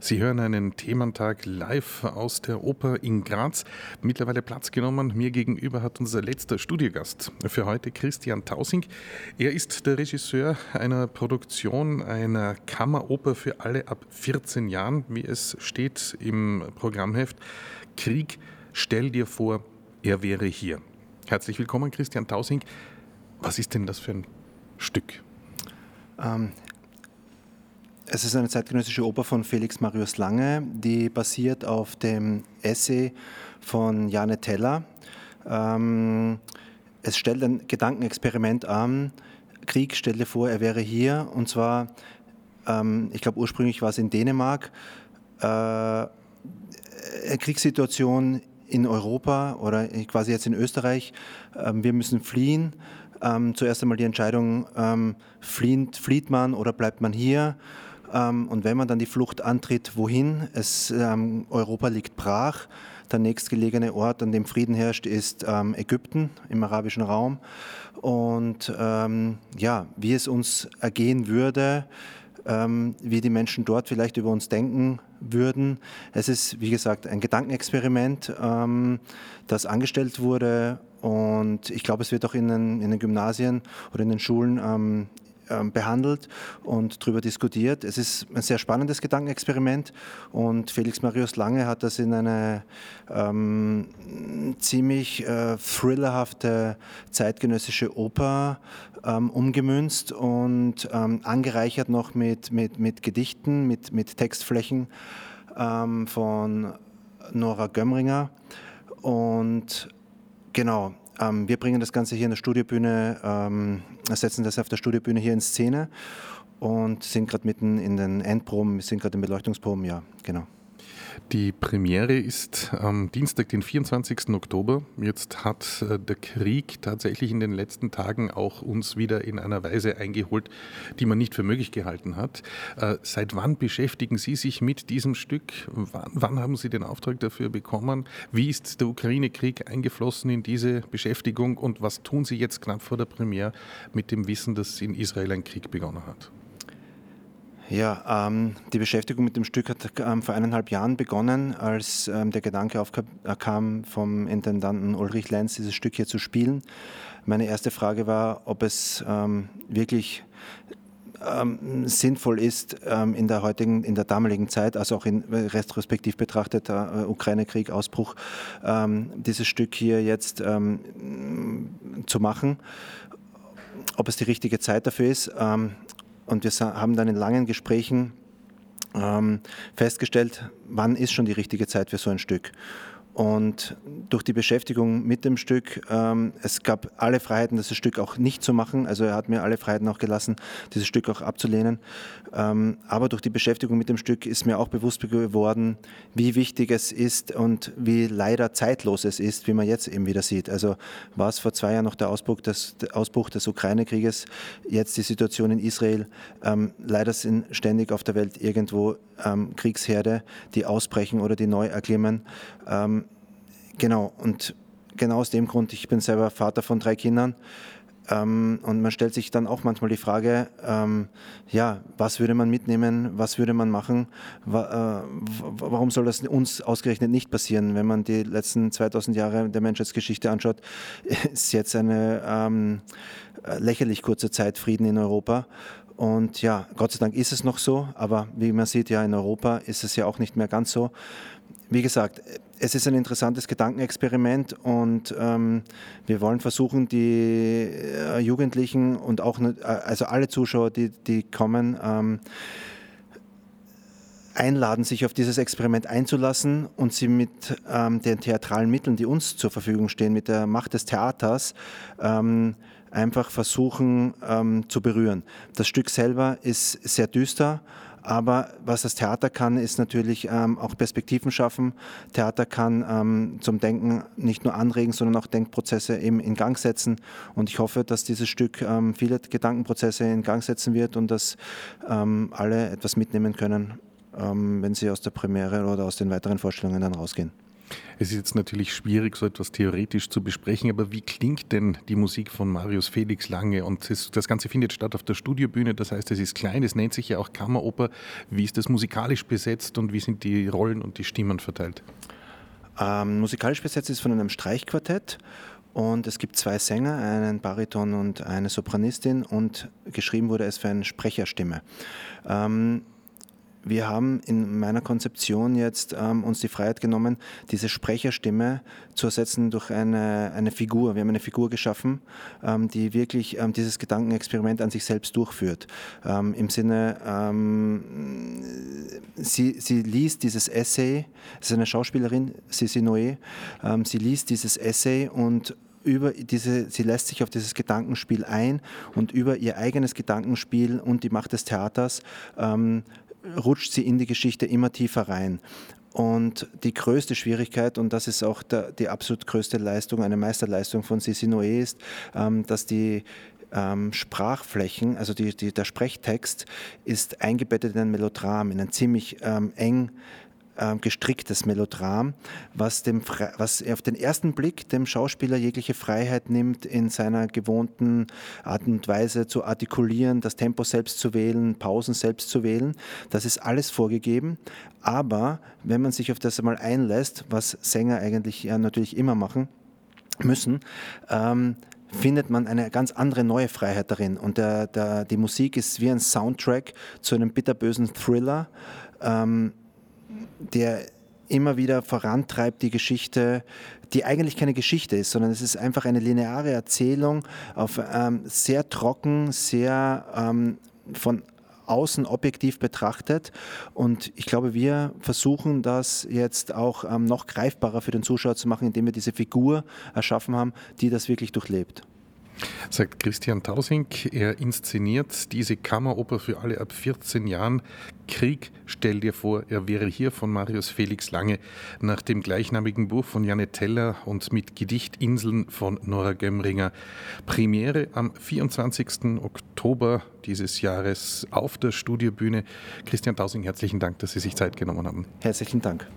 Sie hören einen Thementag live aus der Oper in Graz. Mittlerweile Platz genommen. Mir gegenüber hat unser letzter Studiogast für heute Christian Tausing. Er ist der Regisseur einer Produktion einer Kammeroper für alle ab 14 Jahren, wie es steht im Programmheft. Krieg, stell dir vor, er wäre hier. Herzlich willkommen, Christian Tausing. Was ist denn das für ein Stück? Ähm, es ist eine zeitgenössische Oper von Felix Marius Lange, die basiert auf dem Essay von Jane Teller. Ähm, es stellt ein Gedankenexperiment an. Krieg, stell vor, er wäre hier. Und zwar, ähm, ich glaube, ursprünglich war es in Dänemark. Äh, eine Kriegssituation in Europa oder quasi jetzt in Österreich. Ähm, wir müssen fliehen. Zuerst einmal die Entscheidung, flieht man oder bleibt man hier? Ähm, und wenn man dann die Flucht antritt, wohin? Es, ähm, Europa liegt brach. Der nächstgelegene Ort, an dem Frieden herrscht, ist ähm, Ägypten im arabischen Raum. Und ähm, ja, wie es uns ergehen würde, ähm, wie die Menschen dort vielleicht über uns denken würden. Es ist, wie gesagt, ein Gedankenexperiment, ähm, das angestellt wurde. Und ich glaube, es wird auch in den, in den Gymnasien oder in den Schulen behandelt und darüber diskutiert. Es ist ein sehr spannendes Gedankenexperiment und Felix Marius Lange hat das in eine ähm, ziemlich äh, thrillerhafte zeitgenössische Oper ähm, umgemünzt und ähm, angereichert noch mit, mit, mit Gedichten, mit, mit Textflächen ähm, von Nora Gömmringer. Und genau, ähm, wir bringen das Ganze hier in der Studiobühne, ähm, setzen das auf der Studiobühne hier in Szene und sind gerade mitten in den Endproben, sind gerade in Beleuchtungsproben, ja, genau. Die Premiere ist am Dienstag, den 24. Oktober. Jetzt hat äh, der Krieg tatsächlich in den letzten Tagen auch uns wieder in einer Weise eingeholt, die man nicht für möglich gehalten hat. Äh, seit wann beschäftigen Sie sich mit diesem Stück? Wann, wann haben Sie den Auftrag dafür bekommen? Wie ist der Ukraine-Krieg eingeflossen in diese Beschäftigung und was tun Sie jetzt knapp vor der Premiere mit dem Wissen, dass in Israel ein Krieg begonnen hat? Ja, ähm, die Beschäftigung mit dem Stück hat ähm, vor eineinhalb Jahren begonnen, als ähm, der Gedanke aufkam vom Intendanten Ulrich Lenz, dieses Stück hier zu spielen. Meine erste Frage war, ob es ähm, wirklich ähm, sinnvoll ist, ähm, in der heutigen, in der damaligen Zeit, also auch in retrospektiv betrachtet, äh, Ukraine-Krieg, Ausbruch, dieses Stück hier jetzt zu machen ob es die richtige Zeit dafür ist. Und wir haben dann in langen Gesprächen ähm, festgestellt, wann ist schon die richtige Zeit für so ein Stück. Und durch die Beschäftigung mit dem Stück, ähm, es gab alle Freiheiten, das Stück auch nicht zu machen. Also er hat mir alle Freiheiten auch gelassen, dieses Stück auch abzulehnen. Ähm, aber durch die Beschäftigung mit dem Stück ist mir auch bewusst geworden, wie wichtig es ist und wie leider zeitlos es ist, wie man jetzt eben wieder sieht. Also war es vor zwei Jahren noch der Ausbruch des, der Ausbruch des Ukraine-Krieges, jetzt die Situation in Israel. Ähm, leider sind ständig auf der Welt irgendwo ähm, Kriegsherde, die ausbrechen oder die neu erklimmen. Genau, und genau aus dem Grund, ich bin selber Vater von drei Kindern. Ähm, und man stellt sich dann auch manchmal die Frage, ähm, ja, was würde man mitnehmen, was würde man machen, wa äh, warum soll das uns ausgerechnet nicht passieren? Wenn man die letzten 2000 Jahre der Menschheitsgeschichte anschaut, ist jetzt eine ähm, lächerlich kurze Zeit Frieden in Europa. Und ja, Gott sei Dank ist es noch so, aber wie man sieht, ja, in Europa ist es ja auch nicht mehr ganz so wie gesagt, es ist ein interessantes Gedankenexperiment und ähm, wir wollen versuchen, die äh, Jugendlichen und auch äh, also alle Zuschauer, die, die kommen, ähm, einladen, sich auf dieses Experiment einzulassen und sie mit ähm, den theatralen Mitteln, die uns zur Verfügung stehen, mit der Macht des Theaters, ähm, einfach versuchen ähm, zu berühren. Das Stück selber ist sehr düster aber was das Theater kann, ist natürlich ähm, auch Perspektiven schaffen. Theater kann ähm, zum Denken nicht nur anregen, sondern auch Denkprozesse eben in Gang setzen. Und ich hoffe, dass dieses Stück ähm, viele Gedankenprozesse in Gang setzen wird und dass ähm, alle etwas mitnehmen können, ähm, wenn sie aus der Premiere oder aus den weiteren Vorstellungen dann rausgehen. Es ist jetzt natürlich schwierig, so etwas theoretisch zu besprechen, aber wie klingt denn die Musik von Marius Felix Lange? Und das, das, Ganze findet statt auf der Studiobühne, das heißt, es ist klein, es nennt sich ja auch Kammeroper. Wie ist das musikalisch besetzt und wie sind die Rollen und die Stimmen verteilt? Ähm, musikalisch besetzt ist von einem Streichquartett und es gibt zwei Sänger, einen Bariton und eine Sopranistin und geschrieben wurde es für eine Sprecherstimme. Ähm, wir haben in meiner Konzeption jetzt ähm, uns die Freiheit genommen, diese Sprecherstimme zu ersetzen durch eine, eine Figur. Wir haben eine Figur geschaffen, ähm, die wirklich ähm, dieses Gedankenexperiment an sich selbst durchführt. Ähm, Im Sinne, ähm, sie, sie liest dieses Essay, es ist eine Schauspielerin, Sissi Noé, ähm, sie liest dieses Essay und über diese, sie lässt sich auf dieses Gedankenspiel ein und über ihr eigenes Gedankenspiel und die Macht des Theaters ähm, rutscht sie in die Geschichte immer tiefer rein. Und die größte Schwierigkeit, und das ist auch der, die absolut größte Leistung, eine Meisterleistung von Sissi Noé, ist, ähm, dass die ähm, Sprachflächen, also die, die, der Sprechtext, ist eingebettet in ein Melodram, in ein ziemlich ähm, eng gestricktes Melodram, was, dem, was auf den ersten Blick dem Schauspieler jegliche Freiheit nimmt, in seiner gewohnten Art und Weise zu artikulieren, das Tempo selbst zu wählen, Pausen selbst zu wählen. Das ist alles vorgegeben. Aber wenn man sich auf das einmal einlässt, was Sänger eigentlich ja natürlich immer machen müssen, ähm, findet man eine ganz andere neue Freiheit darin. Und der, der, die Musik ist wie ein Soundtrack zu einem bitterbösen Thriller. Ähm, der immer wieder vorantreibt, die Geschichte, die eigentlich keine Geschichte ist, sondern es ist einfach eine lineare Erzählung auf ähm, sehr trocken, sehr ähm, von außen objektiv betrachtet. Und ich glaube, wir versuchen das jetzt auch ähm, noch greifbarer für den Zuschauer zu machen, indem wir diese Figur erschaffen haben, die das wirklich durchlebt sagt Christian Tausink. Er inszeniert diese Kammeroper für alle ab 14 Jahren. Krieg, stell dir vor, er wäre hier von Marius Felix Lange nach dem gleichnamigen Buch von Janne Teller und mit Gedichtinseln von Nora Gömmringer. Premiere am 24. Oktober dieses Jahres auf der Studiobühne. Christian Tausing, herzlichen Dank, dass Sie sich Zeit genommen haben. Herzlichen Dank.